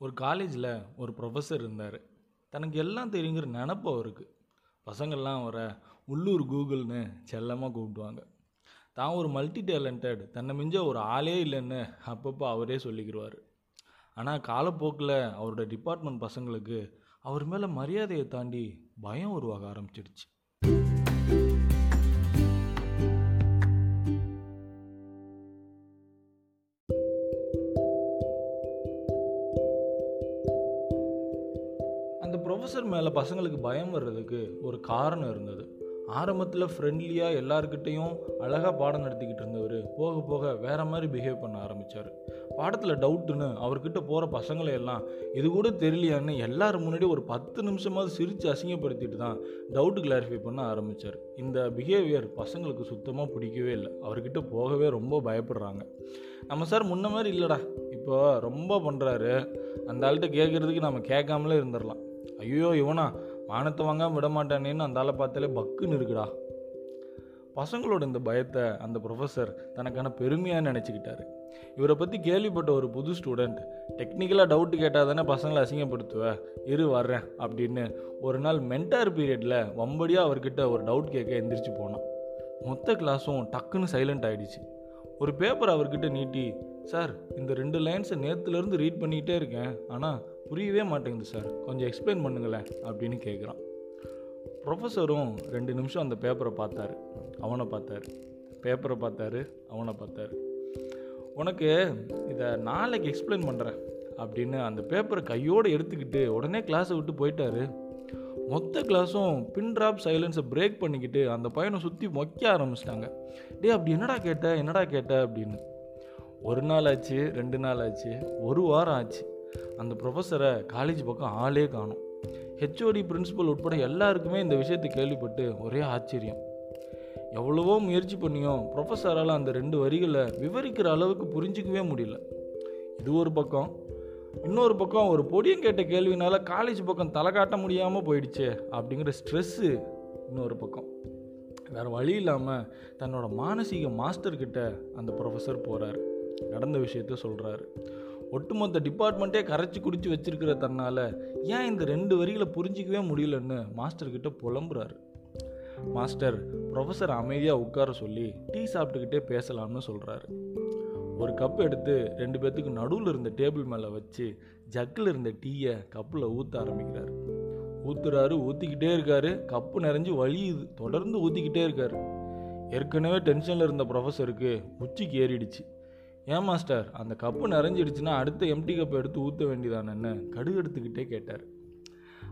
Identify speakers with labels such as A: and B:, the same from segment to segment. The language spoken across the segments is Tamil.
A: ஒரு காலேஜில் ஒரு ப்ரொஃபஸர் இருந்தார். தனக்கு எல்லாம் தெரியுங்கிற நினப்பு அவருக்கு. பசங்கள்லாம் அவரை உள்ளூர் கூகுள்னு செல்லமாக கூப்பிடுவாங்க. தான் ஒரு மல்டி டேலண்டட் தன்னை மிஞ்ச ஒரு ஆளே இல்லைன்னு அப்பப்போ அவரே சொல்லிக்கிடுவார் ஆனால் காலப்போக்கில் அவரோட டிபார்ட்மெண்ட் பசங்களுக்கு அவர் மேலே மரியாதையை தாண்டி பயம் உருவாக ஆரம்பிச்சிடுச்சு. ப்ரொஃபஸர் மேலே பசங்களுக்கு பயம் வர்றதுக்கு ஒரு காரணம் இருந்தது. ஆரம்பத்தில் ஃப்ரெண்ட்லியாக எல்லாருக்கிட்டேயும் அழகாக பாடம் நடத்திக்கிட்டு இருந்தவர் போக போக வேற மாதிரி பிஹேவ் பண்ண ஆரம்பித்தார் பாடத்தில் டவுட்டுன்னு அவர்கிட்ட போகிற பசங்களை எல்லாம் இது கூட தெரியலையான்னு எல்லாரும் முன்னாடி ஒரு பத்து நிமிஷமாவது சிரித்து அசிங்கப்படுத்திட்டு தான் டவுட்டு கிளாரிஃபை பண்ண ஆரம்பித்தார் இந்த பிஹேவியர் பசங்களுக்கு சுத்தமாக பிடிக்கவே இல்லை. அவர்கிட்ட போகவே ரொம்ப பயப்படுறாங்க. நம்ம சார் முன்ன மாதிரி இல்லைடா. இப்போ ரொம்ப பண்ணுறாரு அந்த ஆள்கிட்ட கேட்குறதுக்கு நம்ம கேட்காமலே இருந்துடலாம் ஐயோ இவனா வானத்தை வாங்காம விட மாட்டானேன்னு அந்த ஆளை பார்த்தாலே பக்குன்னு இருக்குடா. பசங்களோட இந்த பயத்தை அந்த ப்ரொஃபஸர் தனக்கான பெருமையாக நினச்சிக்கிட்டாரு. இவரை பற்றி கேள்விப்பட்ட ஒரு புது ஸ்டூடெண்ட் டெக்னிக்கலாக டவுட்டு கேட்டால் தானே பசங்களை அசிங்கப்படுத்துவ? இரு வர்றேன் அப்படின்னு ஒரு நாள் மென்டார் பீரியடில் வம்படியாக அவர்கிட்ட ஒரு டவுட் கேட்க எந்திரிச்சு போனான். மொத்த கிளாஸும் டக்குன்னு சைலண்ட் ஆகிடுச்சு ஒரு பேப்பர் அவர்கிட்ட நீட்டி சார் இந்த ரெண்டு லைன்ஸை நேற்றுலேருந்து ரீட் பண்ணிக்கிட்டே இருக்கேன். ஆனால் புரியவே மாட்டேங்குது சார். கொஞ்சம் எக்ஸ்பிளைன் பண்ணுங்களேன் அப்படின்னு கேட்குறான் ப்ரொஃபஸரும் ரெண்டு நிமிஷம் அந்த பேப்பரை பார்த்தாரு. அவனை பார்த்தாரு. பேப்பரை பார்த்தாரு அவனை பார்த்தாரு. உனக்கு இதை நாளைக்கு எக்ஸ்பிளைன் பண்ணுறேன் அப்படின்னு அந்த பேப்பரை கையோடு எடுத்துக்கிட்டு உடனே கிளாஸை விட்டு போயிட்டாரு. மொத்த கிளாஸும் பின் ட்ராப் சைலன்ஸை பிரேக் பண்ணிக்கிட்டு அந்த பையனை சுற்றி மொக்க ஆரம்பிச்சிட்டாங்க. டே அப்படி என்னடா கேட்ட? என்னடா கேட்ட? அப்படின்னு. ஒரு நாள் ஆச்சு ரெண்டு நாள் ஆச்சு ஒரு வாரம் ஆச்சு. அந்த ப்ரொஃபஸரை காலேஜ் பக்கம் ஆளே காணும். ஹெச்ஓடி பிரின்சிபல் உட்பட எல்லாருக்குமே இந்த விஷயத்தை கேள்விப்பட்டு ஒரே ஆச்சரியம். எவ்வளவோ முயற்சி பண்ணியும் ப்ரொஃபஸரால் அந்த ரெண்டு வரிகளை விவரிக்கிற அளவுக்கு புரிஞ்சிக்கவே முடியல. இது ஒரு பக்கம். இன்னொரு பக்கம் ஒரு பொடியம் கேட்ட கேள்வினால காலேஜ் பக்கம் தலை காட்ட முடியாமல் போயிடுச்சே அப்படிங்கிற ஸ்ட்ரெஸ்ஸு இன்னொரு பக்கம். வேறு வழி இல்லாமல் தன்னோட மானசீக மாஸ்டர்கிட்ட அந்த ப்ரொஃபஸர் போகிறாரு நடந்த விஷயத்த சொல்கிறாரு ஒட்டுமொத்த டிபார்ட்மெண்ட்டே கரைச்சி குடிச்சு வச்சிருக்கிற தன்னால் ஏன் இந்த ரெண்டு வரிகளை புரிஞ்சிக்கவே முடியலன்னு மாஸ்டர்கிட்ட புலம்புறாரு. மாஸ்டர் ப்ரொஃபஸர் அமைதியாக உட்கார சொல்லி டீ சாப்பிட்டுக்கிட்டே பேசலாம்னு சொல்கிறாரு ஒரு கப் எடுத்து ரெண்டு பேர்த்துக்கு நடுவில் இருந்த டேபிள் மேலே வச்சு ஜக்கில் இருந்த டீயை கப்பில் ஊற்ற ஆரம்பிக்கிறாரு. ஊற்றுறாரு ஊற்றிக்கிட்டே இருக்காரு. கப்பு நிறைஞ்சு வலியுது. தொடர்ந்து ஊற்றிக்கிட்டே இருக்காரு. ஏற்கனவே டென்ஷனில் இருந்த ப்ரொஃபஸருக்கு உச்சிக்கு ஏறிடுச்சு. ஏன் மாஸ்டர்? அந்த கப்பு நிறைஞ்சிடுச்சுன்னா அடுத்த எம்டி கப்பை எடுத்து ஊற்ற வேண்டியதானன்னு கடுகு எடுத்துக்கிட்டே கேட்டார்.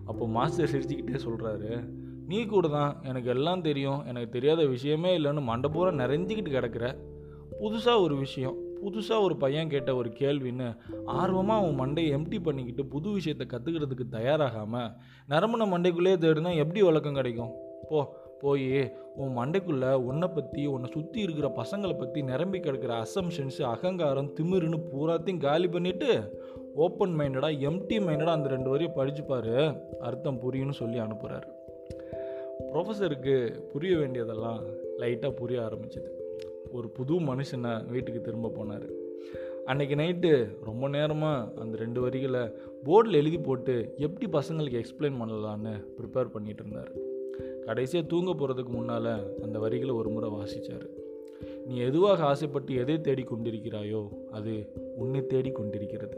A: அப்போ மாஸ்டர் சிரிச்சுக்கிட்டே சொல்கிறாரு நீ கூட தான். எனக்கு எல்லாம் தெரியும். எனக்கு தெரியாத விஷயமே இல்லைன்னு மண்டை நிறைஞ்சிக்கிட்டு கிடக்கிற. புதுசாக ஒரு விஷயம். புதுசாக ஒரு பையன் கேட்ட ஒரு கேள்வின்னு ஆர்வமாக அவன் மண்டையை எம்டி பண்ணிக்கிட்டு புது விஷயத்தை கற்றுக்கிறதுக்கு தயாராகாமல் நரம்புன மண்டைக்குள்ளேயே தேடுனா எப்படி வழக்கம் கிடைக்கும். போ போய் உன் மண்டைக்குள்ளே உன்னை பற்றி உன்னை சுற்றி இருக்கிற பசங்களை பற்றி நிரம்பி கிடக்கிற அசம்ஷன்ஸு அகங்காரம் திமிருன்னு பூராத்தையும் காலி பண்ணிவிட்டு ஓப்பன் மைண்டடாக எம்டி மைண்டடாக அந்த ரெண்டு வரையும் படிச்சுப்பார் அர்த்தம் புரியும்னு சொல்லி அனுப்புகிறாரு ப்ரொஃபஸருக்கு புரிய வேண்டியதெல்லாம் லைட்டாக புரிய ஆரம்பிச்சிது. ஒரு புது மனுஷனை வீட்டுக்கு திரும்ப போனார். அன்றைக்கி நைட்டு ரொம்ப நேரமாக அந்த ரெண்டு வரிகளை போர்டில் எழுதி போட்டு எப்படி பசங்களுக்கு எக்ஸ்பிளைன் பண்ணலான்னு ப்ரிப்பேர் பண்ணிகிட்டு இருந்தார். கடைசியாக தூங்க போகிறதுக்கு முன்னால் அந்த வரிகளை ஒரு முறை வாசித்தார் நீ எதுவாக ஆசைப்பட்டு எதை தேடி கொண்டிருக்கிறாயோ அது உன்னை தேடி கொண்டிருக்கிறது